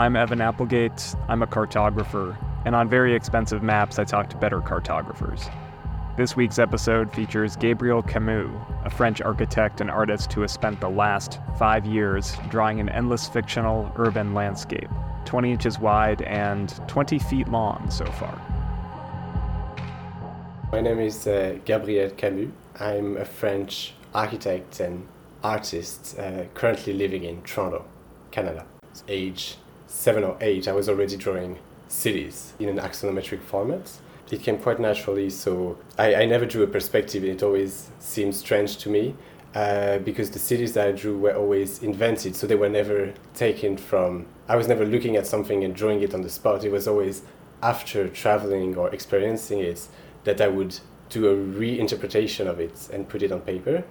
I'm Evan Applegate. I'm a cartographer, and on very expensive maps, I talk to better cartographers. This week's episode features Gabriel Camus, a French architect and artist who has spent the last five years drawing an endless fictional urban landscape, 20 inches wide and 20 feet long so far. My name is uh, Gabriel Camus. I'm a French architect and artist uh, currently living in Toronto, Canada. Age seven or eight, I was already drawing cities in an axonometric format. It came quite naturally, so I, I never drew a perspective. It always seemed strange to me uh, because the cities that I drew were always invented, so they were never taken from. I was never looking at something and drawing it on the spot. It was always after traveling or experiencing it that I would do a reinterpretation of it and put it on paper.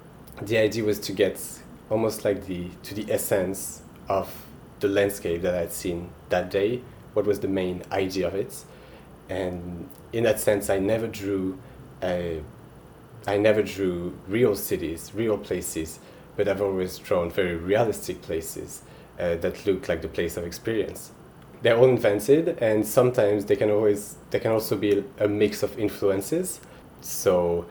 The idea was to get almost like the to the essence of the landscape that I'd seen that day, what was the main idea of it. And in that sense, I never drew, uh, I never drew real cities, real places, but I've always drawn very realistic places uh, that look like the place of experience. They're all invented, and sometimes they can always they can also be a mix of influences. So,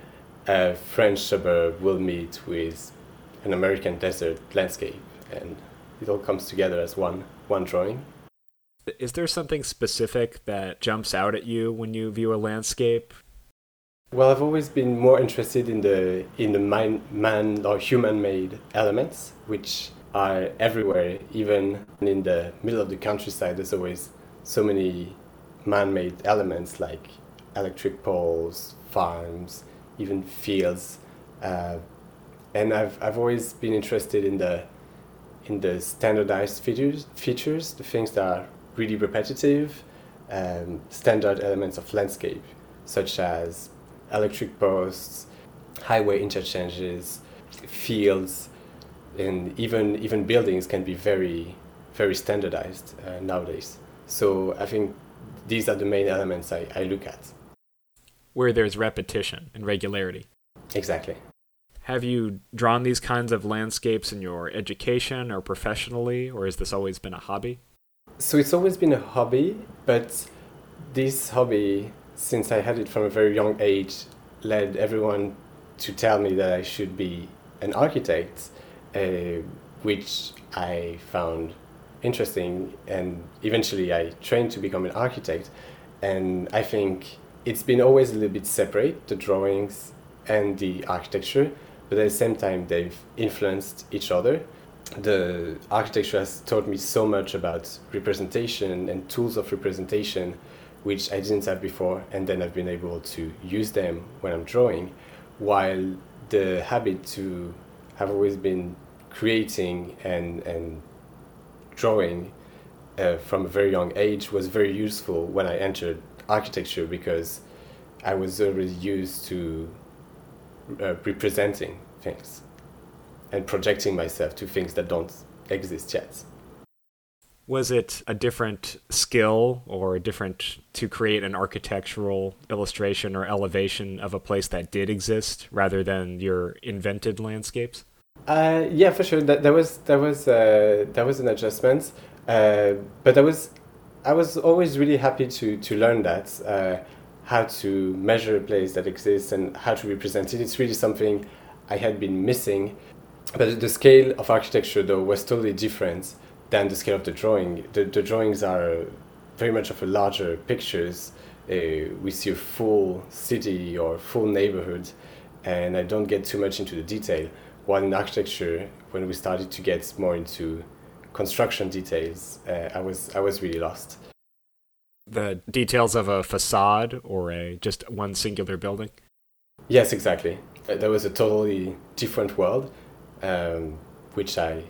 a French suburb will meet with an American desert landscape, and it all comes together as one one drawing. Is there something specific that jumps out at you when you view a landscape? Well, I've always been more interested in the in the man, man or human-made elements, which are everywhere. Even in the middle of the countryside, there's always so many man-made elements like electric poles, farms, even fields. Uh, and I've I've always been interested in the in the standardized features, features the things that are really repetitive, um, standard elements of landscape, such as electric posts, highway interchanges, fields, and even even buildings can be very very standardized uh, nowadays. So I think these are the main elements I, I look at. Where there's repetition and regularity. Exactly. Have you drawn these kinds of landscapes in your education or professionally, or has this always been a hobby? So it's always been a hobby, but this hobby, since I had it from a very young age, led everyone to tell me that I should be an architect, uh, which I found interesting. And eventually I trained to become an architect. And I think it's been always a little bit separate, the drawings and the architecture but at the same time they've influenced each other. The architecture has taught me so much about representation and tools of representation which I didn't have before and then I've been able to use them when I'm drawing while the habit to have always been creating and and drawing uh, from a very young age was very useful when I entered architecture because I was already used to uh, representing things and projecting myself to things that don't exist yet. Was it a different skill or a different to create an architectural illustration or elevation of a place that did exist rather than your invented landscapes? Uh, yeah, for sure. That, that was that was uh, that was an adjustment, uh, but I was I was always really happy to to learn that uh, how to measure a place that exists and how to represent it. It's really something I had been missing. But the scale of architecture, though, was totally different than the scale of the drawing. The, the drawings are very much of a larger pictures. Uh, we see a full city or full neighborhood, and I don't get too much into the detail. While in architecture, when we started to get more into construction details, uh, I was I was really lost the details of a facade or a just one singular building? Yes, exactly. That was a totally different world, um, which I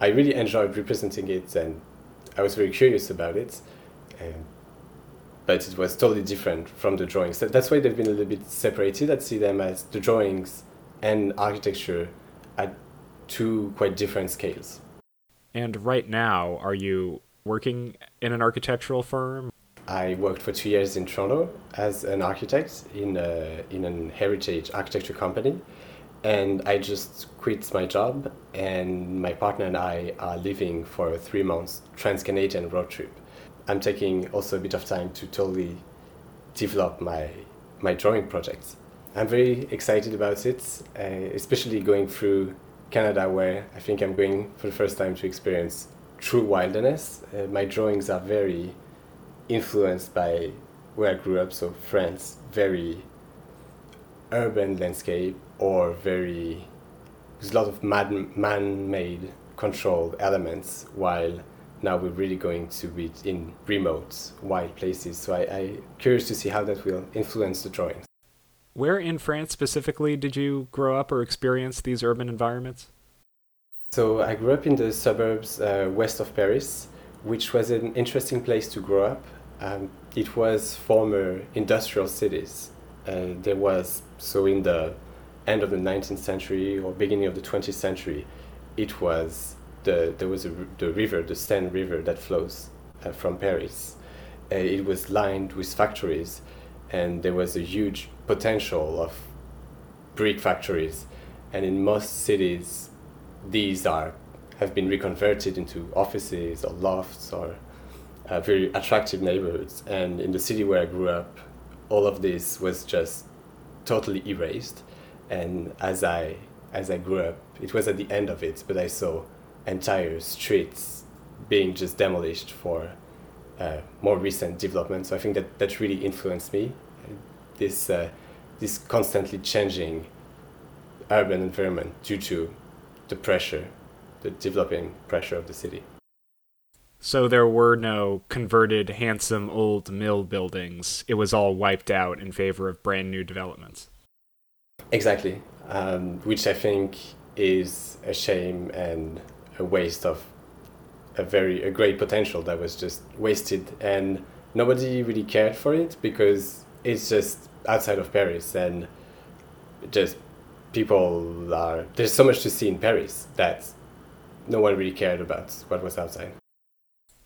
I really enjoyed representing it, and I was very curious about it. Um, but it was totally different from the drawings. So that's why they've been a little bit separated. I'd see them as the drawings and architecture at two quite different scales. And right now, are you working in an architectural firm? I worked for two years in Toronto as an architect in, a, in an heritage architecture company. and I just quit my job, and my partner and I are leaving for a three months trans Canadian road trip. I'm taking also a bit of time to totally develop my my drawing projects. I'm very excited about it, uh, especially going through Canada, where I think I'm going for the first time to experience true wilderness. Uh, my drawings are very influenced by where I grew up, so France, very urban landscape or very there's a lot of man man-made controlled elements while now we're really going to be in remote wild places. So I, I curious to see how that will influence the drawings. Where in france specifically did you grow up or experience these urban environments? So i grew up in the suburbs uh, west of paris which was an interesting place to grow up um, it was former industrial cities uh, there was so in the end of the 19th century or beginning of the 20th century, it was the there was a, the river, the Seine River, that flows uh, from Paris. Uh, it was lined with factories, and there was a huge potential of brick factories, and in most cities, these are have been reconverted into offices or lofts or uh, very attractive neighborhoods. And in the city where I grew up, all of this was just totally erased. And as I as I grew up, it was at the end of it, but I saw entire streets being just demolished for uh, more recent development. So I think that that really influenced me. This uh, this constantly changing urban environment due to the pressure, the developing pressure of the city. So there were no converted, handsome old mill buildings. It was all wiped out in favor of brand new developments. Exactly, um, which I think is a shame and a waste of a very a great potential that was just wasted, and nobody really cared for it because it's just outside of Paris and just people are there's so much to see in Paris that no one really cared about what was outside.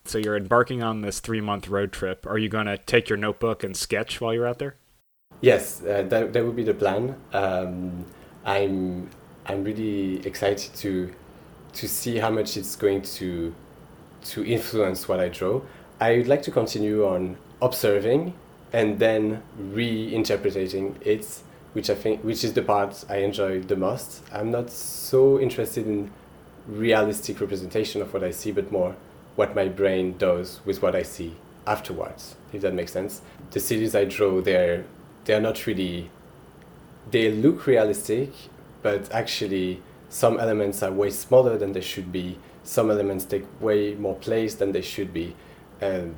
So you're embarking on this three month road trip. Are you going to take your notebook and sketch while you're out there? Yes, uh, that, that would be the plan. Um, I'm I'm really excited to to see how much it's going to to influence what I draw. I would like to continue on observing and then reinterpreting it, which I think which is the part I enjoy the most. I'm not so interested in realistic representation of what I see, but more what my brain does with what I see afterwards, if that makes sense. The cities I draw, they're, they're not really, they look realistic, but actually some elements are way smaller than they should be. Some elements take way more place than they should be, and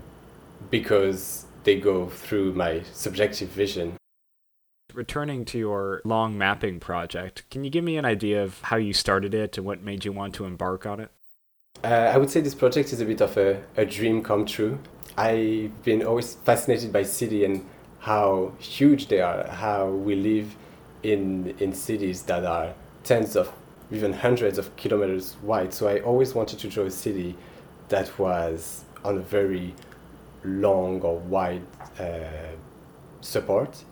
because they go through my subjective vision. Returning to your long mapping project, can you give me an idea of how you started it and what made you want to embark on it? Uh, I would say this project is a bit of a, a dream come true. I've been always fascinated by city and how huge they are, how we live in in cities that are tens of even hundreds of kilometers wide. So I always wanted to draw a city that was on a very long or wide uh, support.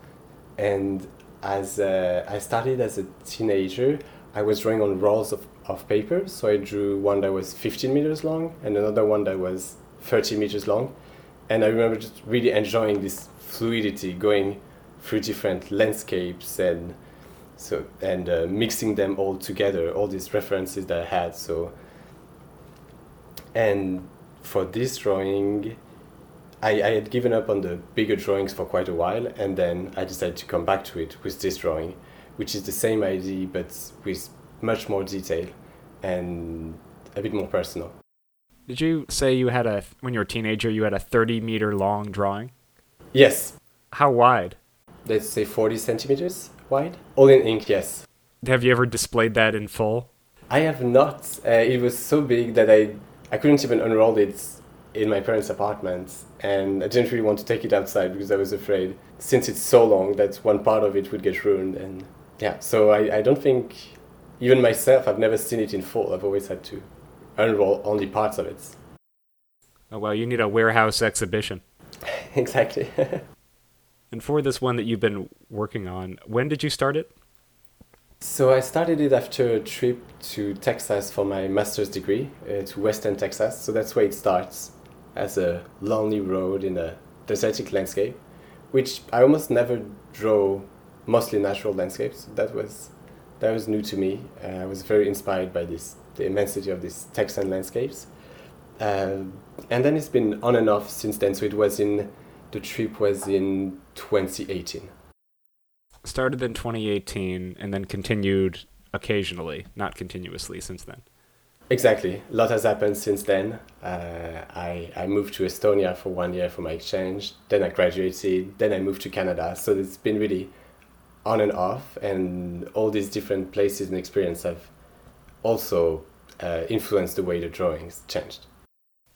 And as uh, I started as a teenager, I was drawing on rolls of of paper. So I drew one that was 15 meters long and another one that was 30 meters long. And I remember just really enjoying this fluidity going through different landscapes and so and uh, mixing them all together, all these references that I had. So and for this drawing, I, I had given up on the bigger drawings for quite a while, and then I decided to come back to it with this drawing, which is the same idea but with much more detail and a bit more personal. Did you say you had a when you were a teenager you had a 30 meter long drawing? Yes. How wide? Let's say 40 centimeters wide. All in ink, yes. Have you ever displayed that in full? I have not. Uh, it was so big that I I couldn't even unroll it in my parents' apartment, and I didn't really want to take it outside because I was afraid, since it's so long, that one part of it would get ruined. And yeah, so I, I don't think even myself, I've never seen it in full. I've always had to unroll only parts of it. Oh, well, you need a warehouse exhibition. exactly. and for this one that you've been working on, when did you start it? So I started it after a trip to Texas for my master's degree uh, to Western Texas. So that's where it starts as a lonely road in a desertic landscape, which I almost never draw mostly natural landscapes. That was that was new to me. Uh, I was very inspired by this the immensity of these Texan landscapes. Uh, and then it's been on and off since then. So it was in the trip was in 2018. Started in 2018 and then continued occasionally, not continuously since then. Exactly. A lot has happened since then. Uh, I, I moved to Estonia for one year for my exchange. Then I graduated. Then I moved to Canada. So it's been really on and off. And all these different places and experience have also uh, influenced the way the drawings changed.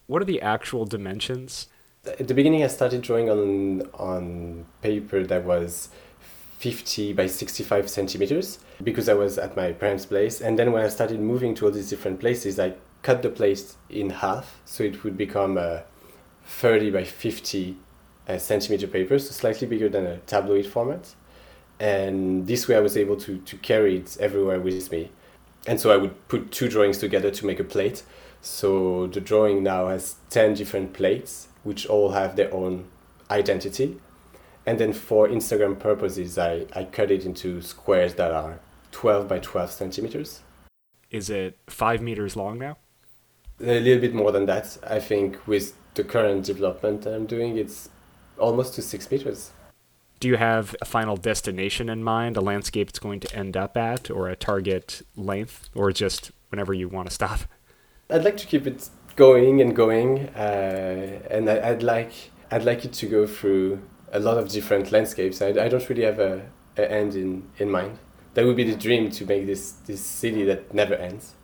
What are the actual dimensions? At the beginning, I started drawing on, on paper that was 50 by 65 centimeters because I was at my parents' place. And then when I started moving to all these different places, I cut the place in half so it would become a 30 by 50 uh, centimeter paper, so slightly bigger than a tabloid format. And this way I was able to, to carry it everywhere with me. And so I would put two drawings together to make a plate. So the drawing now has 10 different plates, which all have their own identity and then for Instagram purposes, I, I cut it into squares that are 12 by 12 centimeters. Is it five meters long now? A little bit more than that. I think with the current development that I'm doing, it's almost to six meters. Do you have a final destination in mind, a landscape it's going to end up at, or a target length, or just whenever you want to stop? I'd like to keep it going and going, uh, and I, I'd like I'd like it to go through a lot of different landscapes. I, I don't really have a, a end in, in mind. That would be the dream to make this, this city that never ends.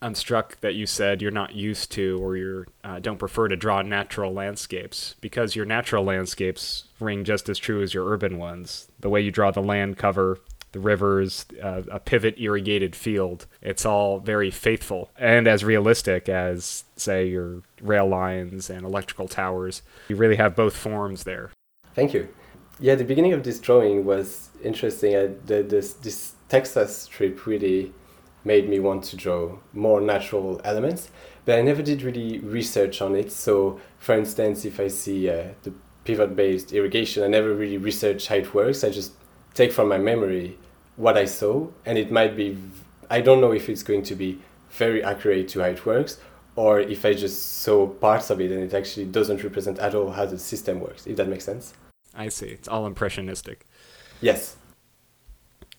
I'm struck that you said you're not used to or you uh, don't prefer to draw natural landscapes because your natural landscapes ring just as true as your urban ones. The way you draw the land cover, the rivers, uh, a pivot irrigated field, it's all very faithful and as realistic as, say, your rail lines and electrical towers. You really have both forms there. Thank you. Yeah, the beginning of this drawing was interesting. I, the, this, this Texas trip really made me want to draw more natural elements, but I never did really research on it. So, for instance, if I see uh, the pivot based irrigation, I never really research how it works. I just take from my memory what I saw, and it might be, I don't know if it's going to be very accurate to how it works, or if I just saw parts of it and it actually doesn't represent at all how the system works, if that makes sense. I see. It's all impressionistic. Yes.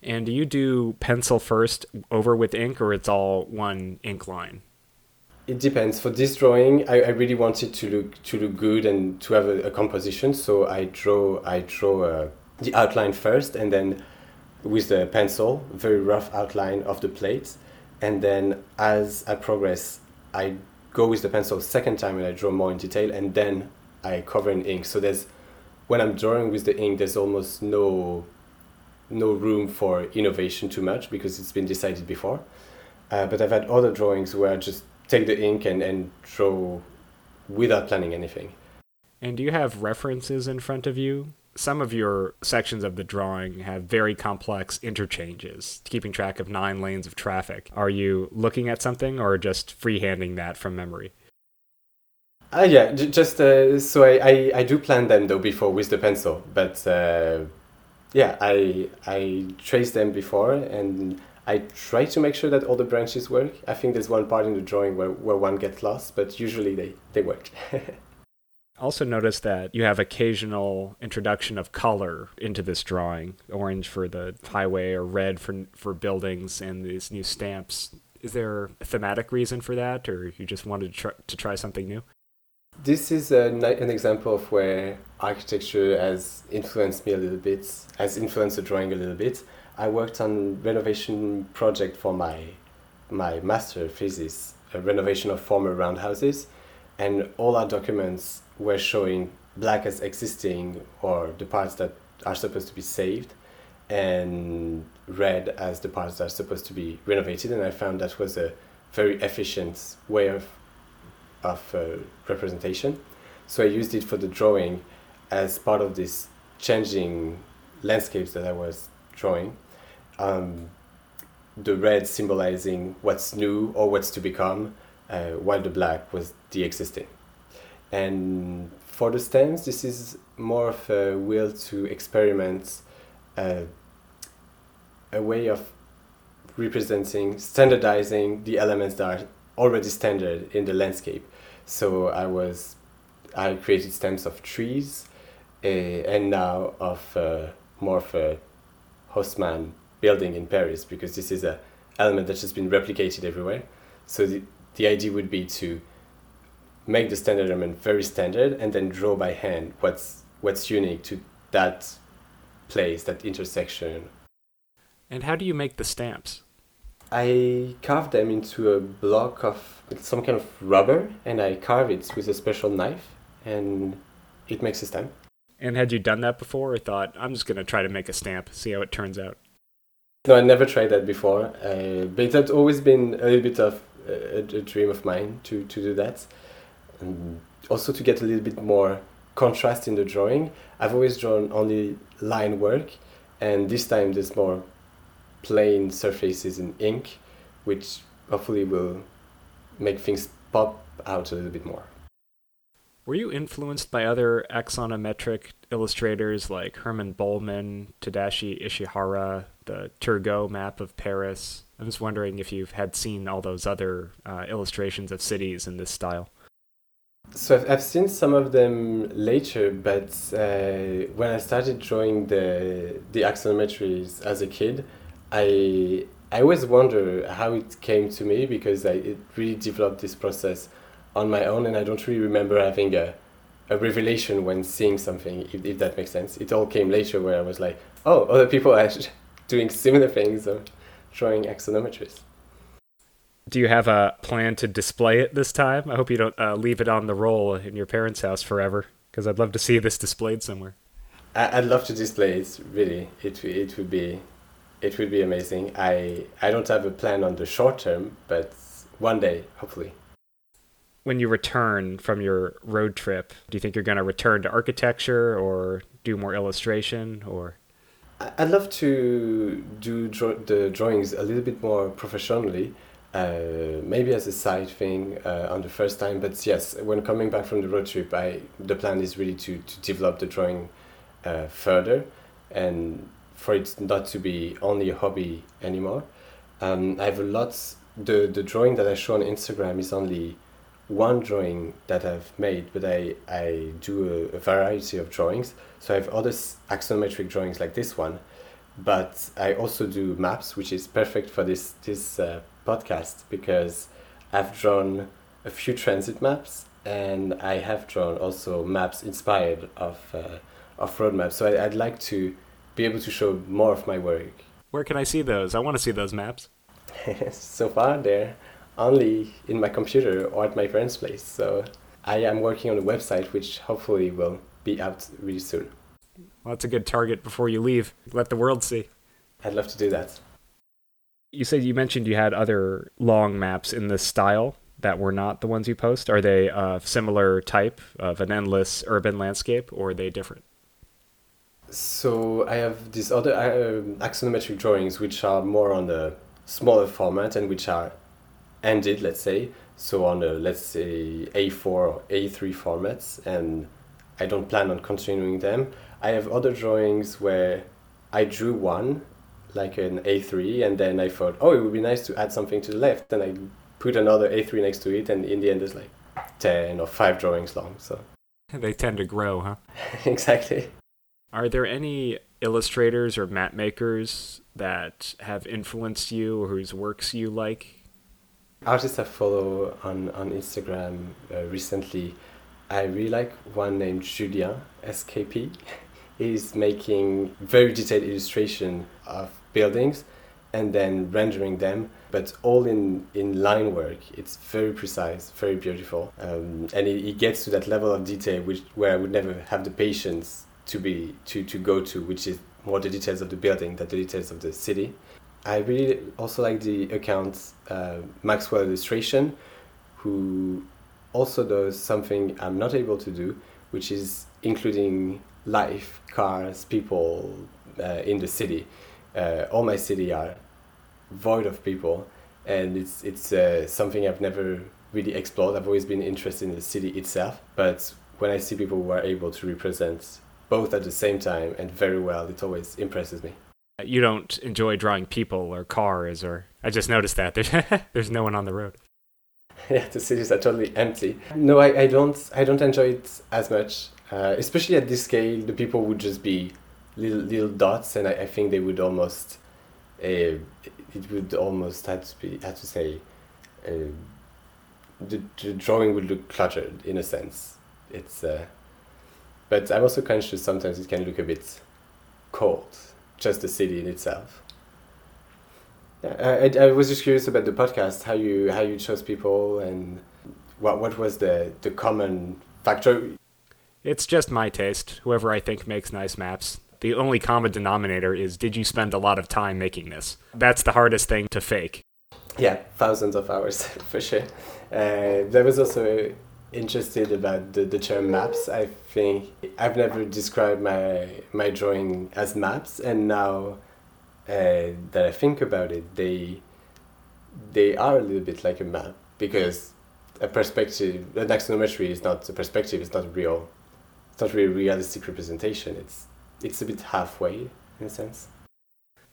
And do you do pencil first over with ink, or it's all one ink line? It depends. For this drawing, I, I really wanted it to look to look good and to have a, a composition. So I draw I draw uh, the outline first, and then with the pencil, very rough outline of the plate, and then as I progress, I go with the pencil second time and I draw more in detail, and then I cover in ink. So there's when I'm drawing with the ink, there's almost no no room for innovation too much because it's been decided before. Uh, but I've had other drawings where I just take the ink and, and draw without planning anything. And do you have references in front of you? Some of your sections of the drawing have very complex interchanges, keeping track of nine lanes of traffic. Are you looking at something or just freehanding that from memory? Uh, yeah, j- just uh, so I, I, I do plan them though before with the pencil, but uh, yeah, I I traced them before and I try to make sure that all the branches work. I think there's one part in the drawing where, where one gets lost, but usually they, they work. also notice that you have occasional introduction of color into this drawing orange for the highway or red for for buildings and these new stamps is there a thematic reason for that or you just wanted to try, to try something new this is an, an example of where architecture has influenced me a little bit, has influenced the drawing a little bit. I worked on renovation project for my my master thesis, a renovation of former roundhouses, and all our documents were showing black as existing or the parts that are supposed to be saved, and red as the parts that are supposed to be renovated. And I found that was a very efficient way of of uh, representation. So I used it for the drawing as part of this changing landscapes that I was drawing. Um, the red symbolizing what's new or what's to become, uh, while the black was the existing. And for the stems, this is more of a will to experiment uh, a way of representing, standardizing the elements that are already standard in the landscape. So I was, I created stems of trees, and now of uh, more of a Haussmann building in Paris because this is a element that has been replicated everywhere. So the, the idea would be to make the standard element very standard and then draw by hand what's what's unique to that place, that intersection. And how do you make the stamps? I carve them into a block of some kind of rubber and I carve it with a special knife and it makes a stamp. And had you done that before or thought, I'm just going to try to make a stamp, see how it turns out? No, I never tried that before, uh, but it had always been a little bit of a, a dream of mine to, to do that. And also to get a little bit more contrast in the drawing. I've always drawn only line work, and this time there's more plain surfaces in ink, which hopefully will make things pop out a little bit more. Were you influenced by other axonometric illustrators like Hermann Bollmann, Tadashi Ishihara, the Turgot map of Paris? I'm just wondering if you've had seen all those other uh, illustrations of cities in this style. So I've, I've seen some of them later, but uh, when I started drawing the the axonometries as a kid, I I always wonder how it came to me because I it really developed this process on my own, and I don't really remember having a, a revelation when seeing something, if, if that makes sense. It all came later where I was like, oh, other people are doing similar things or drawing axonometries. Do you have a plan to display it this time? I hope you don't uh, leave it on the roll in your parents' house forever, because I'd love to see this displayed somewhere. I, would love to display it. Really, it it would be, it would be amazing. I I don't have a plan on the short term, but one day, hopefully when you return from your road trip, do you think you're going to return to architecture or do more illustration or? I'd love to do draw- the drawings a little bit more professionally, uh, maybe as a side thing uh, on the first time. But yes, when coming back from the road trip, I the plan is really to, to develop the drawing uh, further and for it not to be only a hobby anymore. Um, I have a lot. The the drawing that I show on Instagram is only one drawing that I've made, but I, I do a, a variety of drawings. So I have other axonometric drawings like this one, but I also do maps, which is perfect for this this uh, podcast because I've drawn a few transit maps and I have drawn also maps inspired of uh, of road maps. So I, I'd like to be able to show more of my work. Where can I see those? I want to see those maps. so far, they're only in my computer or at my parents' place. So I am working on a website which hopefully will be out really soon. Well, that's a good target before you leave. Let the world see. I'd love to do that. You said you mentioned you had other long maps in this style that were not the ones you post. Are they a similar type of an endless urban landscape, or are they different? So I have these other uh, axonometric drawings, which are more on the smaller format and which are ended, let's say, so on a let's say A4 or A3 formats, and I don't plan on continuing them. I have other drawings where I drew one, like an A3, and then I thought, oh, it would be nice to add something to the left, and I put another A3 next to it, and in the end, there's like 10 or 5 drawings long, so. They tend to grow, huh? exactly. Are there any illustrators or map makers that have influenced you or whose works you like artists I follow on, on Instagram uh, recently, I really like one named Julien SKP. He's making very detailed illustration of buildings and then rendering them, but all in, in line work. It's very precise, very beautiful, um, and he, he gets to that level of detail which where I would never have the patience to be to, to go to, which is more the details of the building than the details of the city. I really also like the account uh, Maxwell Illustration, who also does something I'm not able to do, which is including life, cars, people uh, in the city. Uh, all my city are void of people, and it's it's uh, something I've never really explored. I've always been interested in the city itself, but when I see people who are able to represent both at the same time and very well, it always impresses me. You don't enjoy drawing people or cars, or I just noticed that there's there's no one on the road. Yeah, the cities are totally empty. No, I, I don't I don't enjoy it as much, uh, especially at this scale. The people would just be little little dots, and I, I think they would almost uh, it would almost have to be have to say uh, the, the drawing would look cluttered in a sense. It's uh, but I'm also conscious sometimes it can look a bit cold, just the city in itself. Yeah, I, I was just curious about the podcast, how you how you chose people, and what what was the the common factor. It's just my taste. Whoever I think makes nice maps. The only common denominator is did you spend a lot of time making this? That's the hardest thing to fake. Yeah, thousands of hours for sure. Uh, there was also interested about the, the term maps. I think I've never described my my drawing as maps, and now uh, that I think about it, they they are a little bit like a map because a perspective, an axonometry is not a perspective. It's not real. It's not really realistic representation. It's it's a bit halfway in a sense.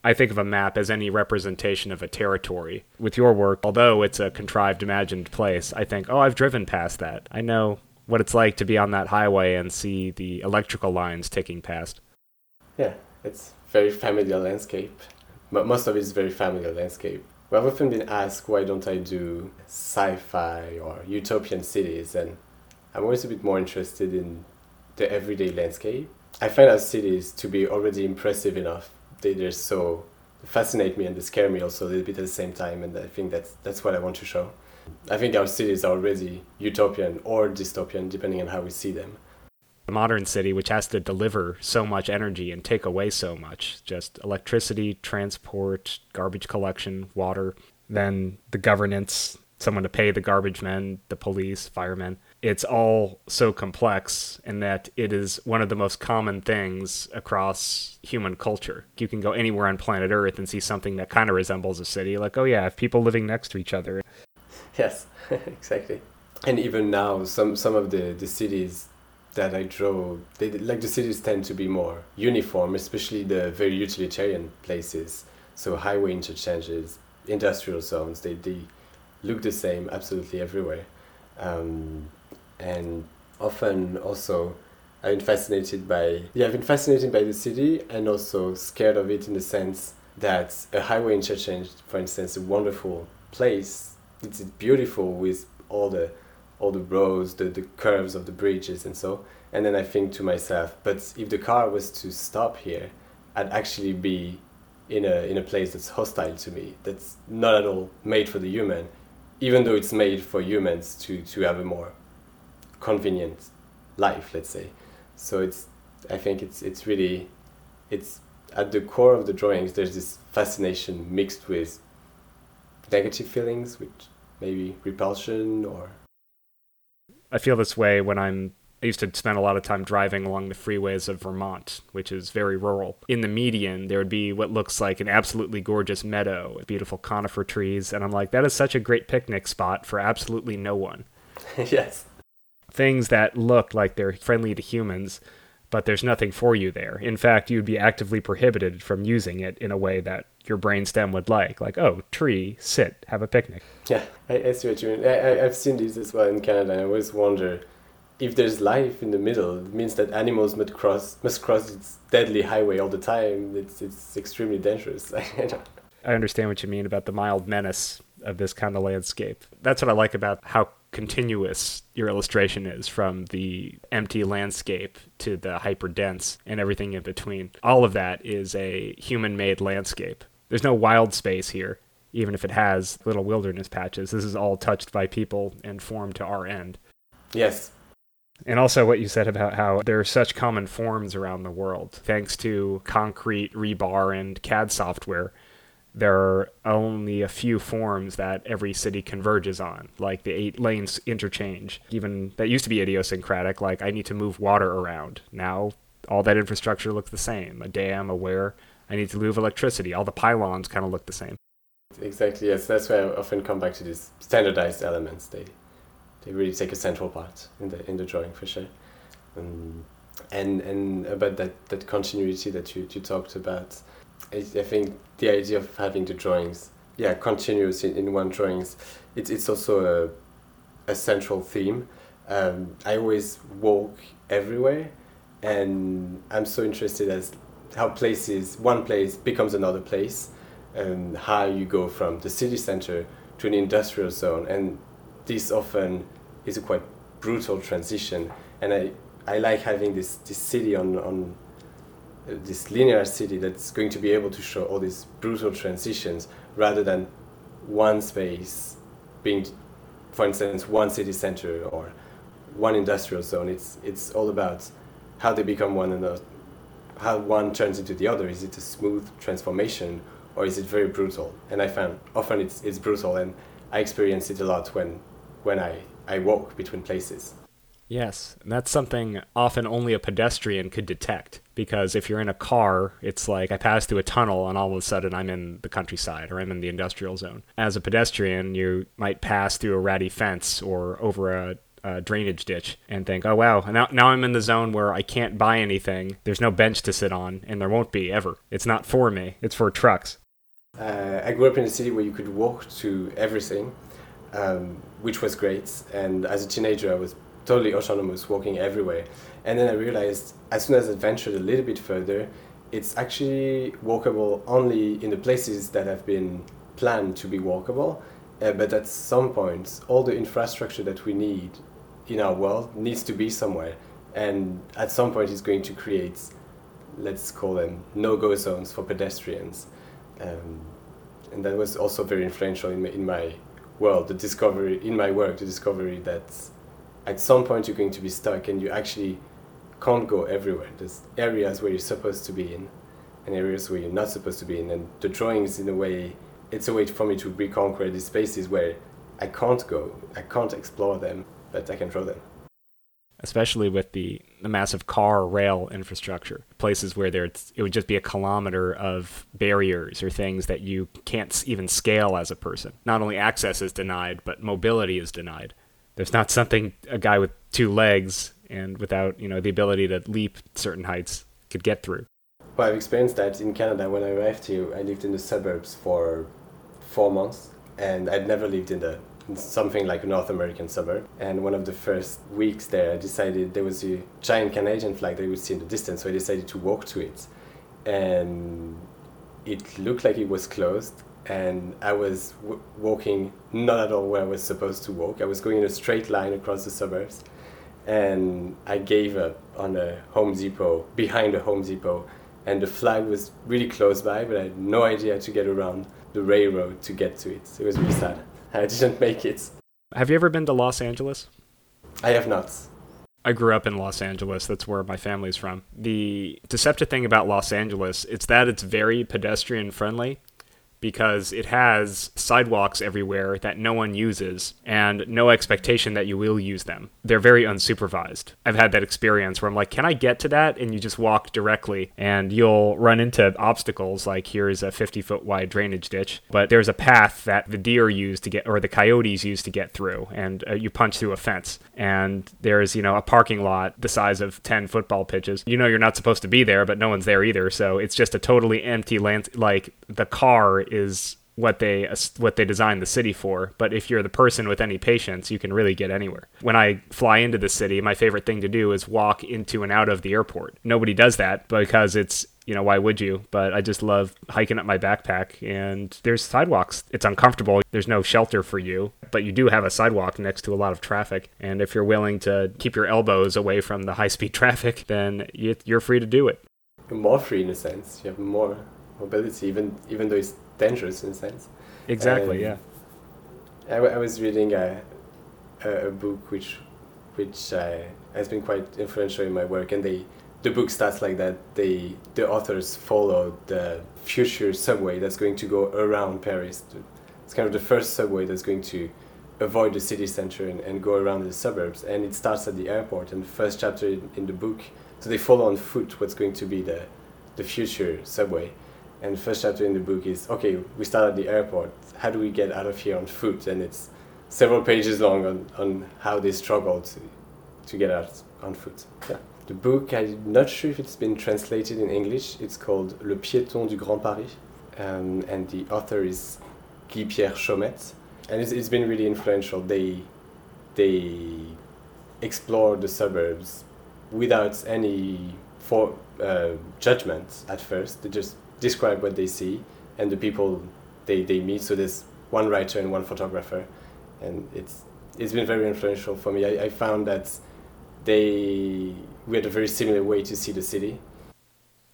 I think of a map as any representation of a territory. With your work, although it's a contrived, imagined place, I think, oh, I've driven past that. I know what it's like to be on that highway and see the electrical lines ticking past. Yeah, it's very familiar landscape. But most of it is very familiar landscape. Well, I've often been asked why don't I do sci-fi or utopian cities, and I'm always a bit more interested in the everyday landscape. I find our cities to be already impressive enough. They, they're so fascinate me and they scare me also a little bit at the same time, and I think that's that's what I want to show. I think our cities are already utopian or dystopian, depending on how we see them a modern city which has to deliver so much energy and take away so much just electricity transport garbage collection water then the governance someone to pay the garbage men the police firemen it's all so complex in that it is one of the most common things across human culture you can go anywhere on planet earth and see something that kind of resembles a city like oh yeah people living next to each other yes exactly and even now some some of the the cities that I drove, they like the cities tend to be more uniform, especially the very utilitarian places. So highway interchanges, industrial zones, they, they look the same absolutely everywhere. Um, and often also I've been fascinated by yeah, I've been fascinated by the city and also scared of it in the sense that a highway interchange, for instance, a wonderful place. It's beautiful with all the all the roads, the, the curves of the bridges and so. And then I think to myself, but if the car was to stop here, I'd actually be in a in a place that's hostile to me, that's not at all made for the human, even though it's made for humans to, to have a more convenient life, let's say. So it's I think it's it's really it's at the core of the drawings there's this fascination mixed with negative feelings, which maybe repulsion or I feel this way when I'm I used to spend a lot of time driving along the freeways of Vermont, which is very rural. In the median, there would be what looks like an absolutely gorgeous meadow with beautiful conifer trees, and I'm like, that is such a great picnic spot for absolutely no one. yes. Things that look like they're friendly to humans, but there's nothing for you there. In fact, you'd be actively prohibited from using it in a way that your brainstem would like. Like, oh, tree, sit, have a picnic. Yeah, I, I see what you mean. I, I, I've seen these as well in Canada, and I always wonder if there's life in the middle, it means that animals must cross must cross its deadly highway all the time. It's it's extremely dangerous. I understand what you mean about the mild menace of this kind of landscape. That's what I like about how continuous your illustration is from the empty landscape to the hyper dense and everything in between. All of that is a human made landscape. There's no wild space here, even if it has little wilderness patches. This is all touched by people and formed to our end. Yes. And also, what you said about how there are such common forms around the world. Thanks to concrete, rebar, and CAD software, there are only a few forms that every city converges on, like the eight lanes interchange. Even that used to be idiosyncratic, like I need to move water around. Now, all that infrastructure looks the same a dam, a weir. I need to move electricity. All the pylons kind of look the same. Exactly. Yes, that's why I often come back to these standardized elements. They they really take a central part in the in the drawing for sure. Um, and and about that, that continuity that you, you talked about, I, think the idea of having the drawings, yeah, continuous in, in one drawings, it's it's also a, a central theme. Um, I always walk everywhere, and I'm so interested as how places one place becomes another place, and how you go from the city center to an industrial zone, and this often is a quite brutal transition, and I I like having this this city on on this linear city that's going to be able to show all these brutal transitions rather than one space being, for instance, one city center or one industrial zone. It's it's all about how they become one another, how one turns into the other. Is it a smooth transformation or is it very brutal? And I found often it's it's brutal, and I experience it a lot when when I I walk between places. Yes, and that's something often only a pedestrian could detect. Because if you're in a car, it's like I pass through a tunnel and all of a sudden I'm in the countryside or I'm in the industrial zone. As a pedestrian, you might pass through a ratty fence or over a, drainage ditch and think, oh wow, now, now I'm in the zone where I can't buy anything. There's no bench to sit on, and there won't be ever. It's not for me, it's for trucks. Uh, I grew up in a city where you could walk to everything, um, which was great. And as a teenager, I was totally autonomous, walking everywhere. And then I realized as soon as I ventured a little bit further, it's actually walkable only in the places that have been planned to be walkable. Uh, but at some point, all the infrastructure that we need in our world needs to be somewhere. And at some point, it's going to create, let's call them no go zones for pedestrians. Um, and that was also very influential in my, in my world, the discovery, in my work, the discovery that at some point you're going to be stuck and you actually can't go everywhere. There's areas where you're supposed to be in and areas where you're not supposed to be in. And the drawings, in a way, it's a way for me to reconquer these spaces where I can't go, I can't explore them, but I can draw them. Especially with the, the massive car rail infrastructure, places where there it would just be a kilometer of barriers or things that you can't even scale as a person. Not only access is denied, but mobility is denied there's not something a guy with two legs and without you know the ability to leap certain heights could get through. Well, I've experienced that in Canada. When I arrived here, I lived in the suburbs for four months, and I'd never lived in the in something like a North American suburb. And one of the first weeks there, I decided there was a giant Canadian flag that you would see in the distance, so I decided to walk to it, and it looked like it was closed and I was w- walking not at all where I was supposed to walk. I was going in a straight line across the suburbs, and I gave up on a Home Depot behind a Home Depot, and the flag was really close by, but I had no idea how to get around the railroad to get to it. It was really sad. I didn't make it. Have you ever been to Los Angeles? I have not. I grew up in Los Angeles. That's where my family's from. The deceptive thing about Los Angeles, it's that it's very pedestrian friendly because it has sidewalks everywhere that no one uses and no expectation that you will use them. They're very unsupervised. I've had that experience where I'm like, can I get to that? And you just walk directly and you'll run into obstacles like here's a 50 foot wide drainage ditch, but there's a path that the deer use to get, or the coyotes use to get through, and uh, you punch through a fence. And there's, you know, a parking lot the size of 10 football pitches. You know, you're not supposed to be there, but no one's there either. So it's just a totally empty land. Like the car is what they what they designed the city for. But if you're the person with any patience, you can really get anywhere. When I fly into the city, my favorite thing to do is walk into and out of the airport. Nobody does that because it's you know why would you? But I just love hiking up my backpack and there's sidewalks. It's uncomfortable. There's no shelter for you, but you do have a sidewalk next to a lot of traffic. And if you're willing to keep your elbows away from the high speed traffic, then you're free to do it. You're more free in a sense. You have more mobility, even even though it's dangerous in a sense. Exactly. Um, yeah. I, I was reading a, a, a book which which uh, has been quite influential in my work, and they the book starts like that. They the authors follow the future subway that's going to go around Paris. It's kind of the first subway that's going to avoid the city center and, and go around the suburbs. And it starts at the airport. And the first chapter in, in the book, so they follow on foot what's going to be the the future subway And the first chapter in the book is okay, we start at the airport. How do we get out of here on foot? And it's several pages long on, on how they struggle to, to get out on foot. Yeah. The book, I'm not sure if it's been translated in English. It's called Le Piéton du Grand Paris. Um, and the author is Guy Pierre Chomette. And it's, it's been really influential. They, they explore the suburbs without any for, uh, judgment at first. They just describe what they see and the people they, they meet. So there's one writer and one photographer. And it's, it's been very influential for me. I, I found that they we had a very similar way to see the city.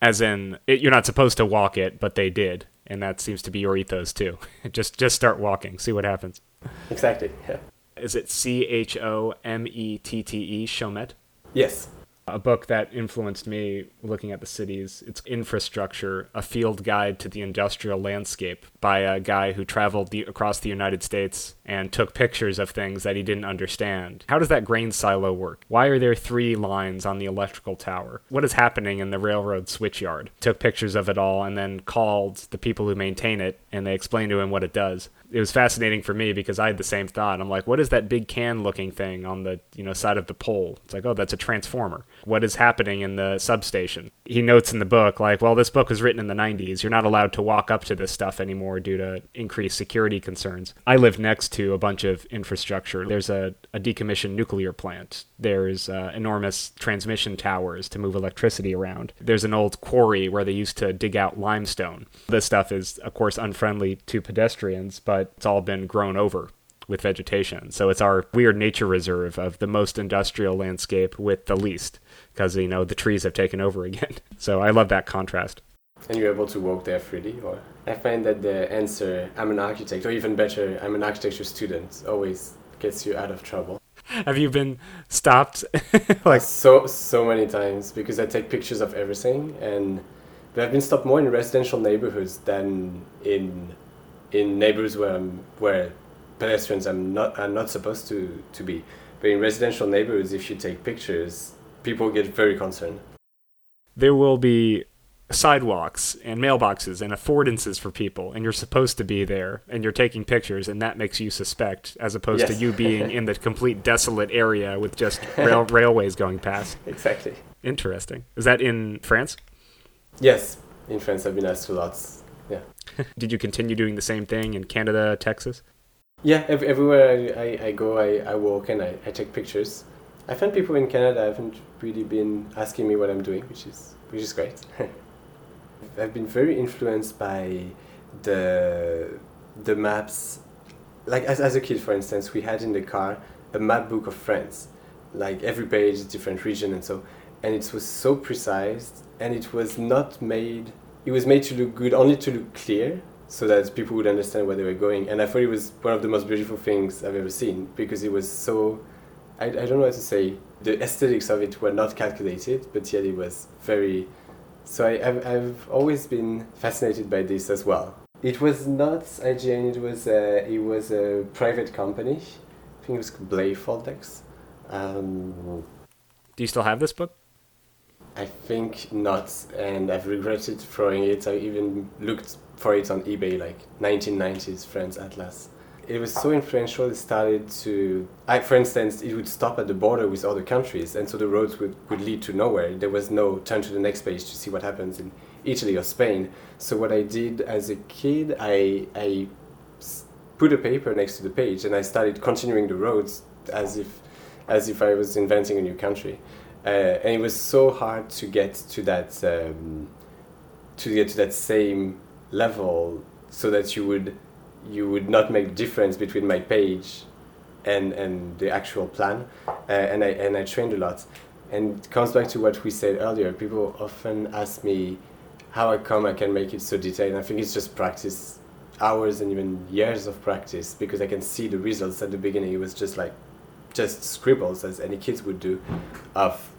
As in, it, you're not supposed to walk it, but they did, and that seems to be your ethos too. just just start walking, see what happens. Exactly. Yeah. Is it C H O M E T T E Chomette? Yes a book that influenced me looking at the cities. It's Infrastructure, a field guide to the industrial landscape by a guy who traveled the, across the United States and took pictures of things that he didn't understand. How does that grain silo work? Why are there three lines on the electrical tower? What is happening in the railroad switchyard? Took pictures of it all and then called the people who maintain it and they explained to him what it does it was fascinating for me because I had the same thought. I'm like, what is that big can looking thing on the you know side of the pole? It's like, oh, that's a transformer. What is happening in the substation? He notes in the book like, well, this book was written in the 90s. You're not allowed to walk up to this stuff anymore due to increased security concerns. I live next to a bunch of infrastructure. There's a, a decommissioned nuclear plant. There's uh, enormous transmission towers to move electricity around. There's an old quarry where they used to dig out limestone. This stuff is, of course, unfriendly to pedestrians, but but it's all been grown over with vegetation. So it's our weird nature reserve of the most industrial landscape with the least, because you know the trees have taken over again. So I love that contrast. And you're able to walk there freely, or I find that the answer "I'm an architect," or even better, "I'm an architecture student," always gets you out of trouble. Have you been stopped like so so many times because I take pictures of everything and. But I've been stopped more in residential neighborhoods than in in neighborhoods where I'm, where pedestrians are not are not supposed to to be. But in residential neighborhoods, if you take pictures, people get very concerned. There will be sidewalks and mailboxes and affordances for people and you're supposed to be there and you're taking pictures and that makes you suspect as opposed yes. to you being in the complete desolate area with just rail- railways going past exactly interesting is that in france yes in france i've been asked a lot Did you continue doing the same thing in Canada, Texas? Yeah, ev- everywhere I, I, I, go, I, I walk and I, I take pictures. I find people in Canada haven't really been asking me what I'm doing, which is which is great. I've been very influenced by the the maps. Like as, as a kid, for instance, we had in the car a map book of France, like every page, is different region, and so, and it was so precise, and it was not made it was made to look good, only to look clear, so that people would understand where they were going. And I thought it was one of the most beautiful things I've ever seen because it was so. I, I don't know how to say. The aesthetics of it were not calculated, but yet it was very. So I, I've, I've always been fascinated by this as well. It was not IGN, it was a, it was a private company. I think it was Blay Foldex. Um, Do you still have this book? I think not, and I've regretted throwing it. I even looked for it on eBay, like 1990s France Atlas. It was so influential. It started to, I, for instance, it would stop at the border with other countries, and so the roads would, would lead to nowhere. There was no turn to the next page to see what happens in Italy or Spain. So what I did as a kid, I I put a paper next to the page, and I started continuing the roads as if as if I was inventing a new country uh, and it was so hard to get to that um, to get to that same level so that you would you would not make difference between my page and and the actual plan. Uh, and I and I trained a lot. And it comes back to what we said earlier. People often ask me how I come I can make it so detailed. And I think it's just practice hours and even years of practice because I can see the results at the beginning. It was just like just scribbles as any kids would do of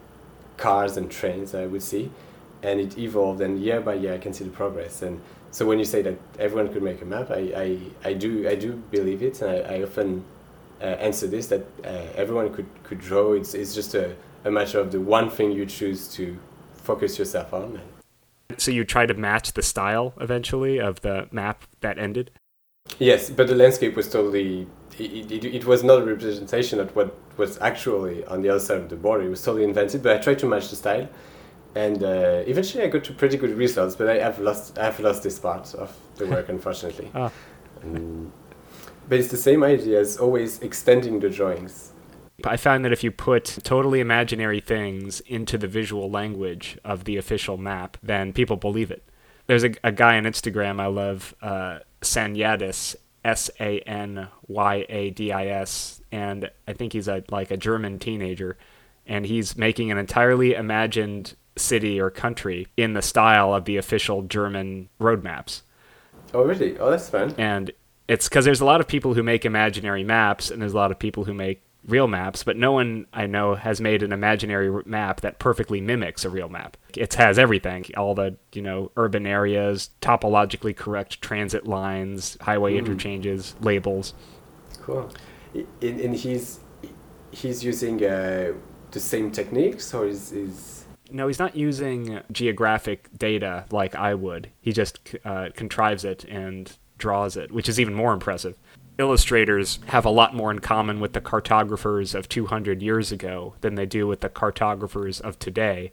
cars and trains I would see, and it evolved. And year by year, I can see the progress. And so when you say that everyone could make a map, I, I, I do I do believe it, and I, I often uh, answer this that uh, everyone could, could draw. It's it's just a, a matter of the one thing you choose to focus yourself on. So you try to match the style eventually of the map that ended? Yes, but the landscape was totally. It, it, it was not a representation of what was actually on the other side of the border. It was totally invented, but I tried to match the style, and uh, eventually I got to pretty good results. But I have lost I have lost this part of the work, unfortunately. Ah. Um, but it's the same idea as always extending the drawings. I found that if you put totally imaginary things into the visual language of the official map, then people believe it. There's a, a guy on Instagram I love, uh, Sanyadis, S A N Y A D I S, and I think he's a like a German teenager, and he's making an entirely imagined city or country in the style of the official German road maps. Oh really? Oh, that's fun. And it's because there's a lot of people who make imaginary maps, and there's a lot of people who make real maps, but no one I know has made an imaginary map that perfectly mimics a real map. It has everything, all the, you know, urban areas, topologically correct transit lines, highway interchanges, labels. Cool. And, and he's he's using uh, the same techniques, or is is No, he's not using geographic data like I would. He just uh, contrives it and draws it, which is even more impressive. Illustrators have a lot more in common with the cartographers of 200 years ago than they do with the cartographers of today.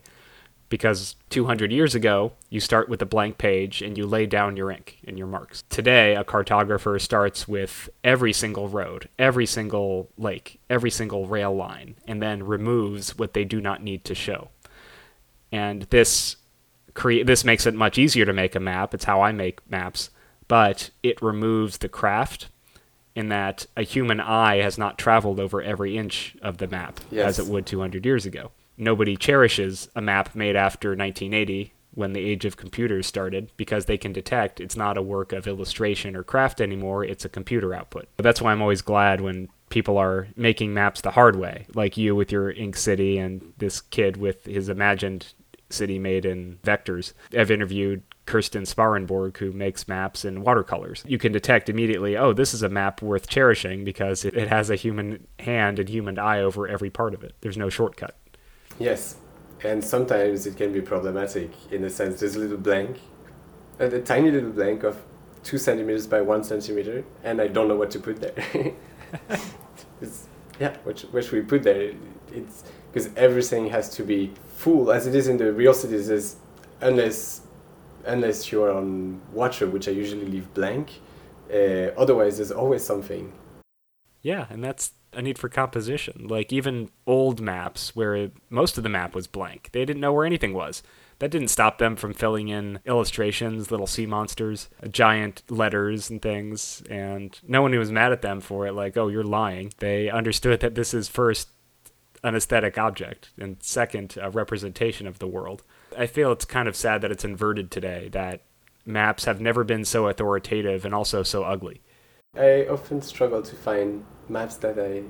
Because 200 years ago, you start with a blank page and you lay down your ink and your marks. Today, a cartographer starts with every single road, every single lake, every single rail line, and then removes what they do not need to show and this crea- this makes it much easier to make a map. It's how I make maps, but it removes the craft in that a human eye has not traveled over every inch of the map Yes. as it would 200 years ago. Nobody cherishes a map made after 1980 when the age of computers started because they can detect it's not a work of illustration or craft anymore, it's a computer output. But that's why I'm always glad when people are making maps the hard way, like you with your Ink City and this kid with his imagined city made in vectors. I've interviewed Kirsten Sparenborg, who makes maps in watercolors. You can detect immediately, oh, this is a map worth cherishing because it, it has a human hand and human eye over every part of it. There's no shortcut. yes, and sometimes it can be problematic in the sense there's a little blank, a, a tiny little blank of two centimeters by one centimeter, and I don't know what to put there. yeah, what should we put there? It's because everything has to be full, as it is in the real cities. Unless unless you're on water, which I usually leave blank. Uh, otherwise, there's always something. Yeah, and that's a need for composition. Like even old maps where it, most of the map was blank, they didn't know where anything was. That didn't stop them from filling in illustrations, little sea monsters, giant letters and things, and no one was mad at them for it. Like, oh, you're lying. They understood that this is first an aesthetic object and second a representation of the world. I feel it's kind of sad that it's inverted today. That maps have never been so authoritative and also so ugly. I often struggle to find maps that I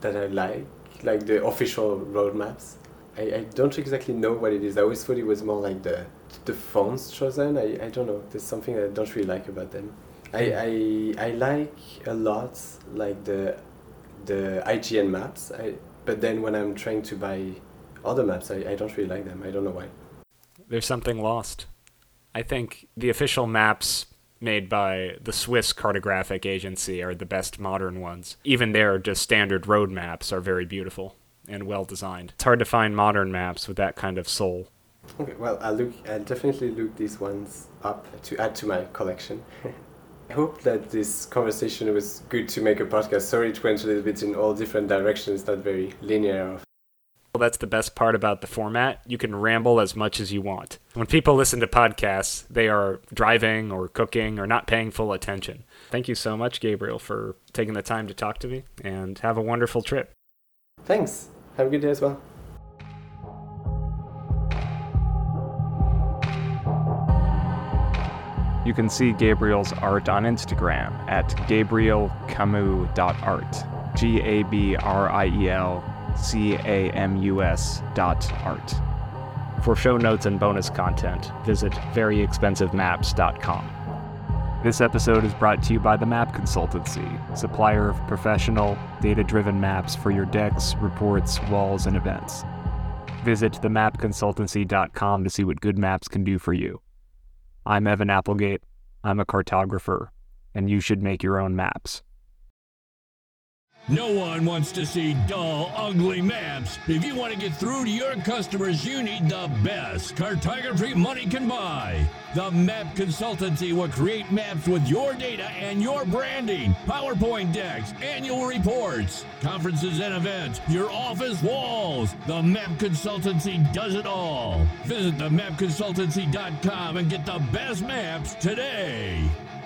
that I like, like the official road maps. I, I don't exactly know what it is. I always thought it was more like the the fonts chosen. I, I don't know. There's something that I don't really like about them. I, I I like a lot like the the IGN maps. I, but then when I'm trying to buy other maps, I, I don't really like them. I don't know why. There's something lost. I think the official maps made by the Swiss Cartographic Agency are the best modern ones. Even their just standard road maps are very beautiful and well designed. It's hard to find modern maps with that kind of soul. Okay, well, I'll look. I'll definitely look these ones up to add to my collection. I hope that this conversation was good to make a podcast. Sorry, it went a little bit in all different directions, not very linear. Well, that's the best part about the format. You can ramble as much as you want. When people listen to podcasts, they are driving or cooking or not paying full attention. Thank you so much, Gabriel, for taking the time to talk to me, and have a wonderful trip. Thanks. Have a good day as well. You can see Gabriel's art on Instagram at gabrielcamus.art. G A B R I E L C A M U S dot art. For show notes and bonus content, visit veryexpensivemaps.com. This episode is brought to you by the Map Consultancy, supplier of professional, data driven maps for your decks, reports, walls, and events. Visit themapconsultancy.com to see what good maps can do for you. I'm Evan Applegate. I'm a cartographer, and you should make your own maps. No one wants to see dull, ugly maps. If you want to get through to your customers, you need the best cartography money can buy. The Map Consultancy will create maps with your data and your branding, PowerPoint decks, annual reports, conferences and events, your office walls. The Map Consultancy does it all. Visit themapconsultancy.com and get the best maps today.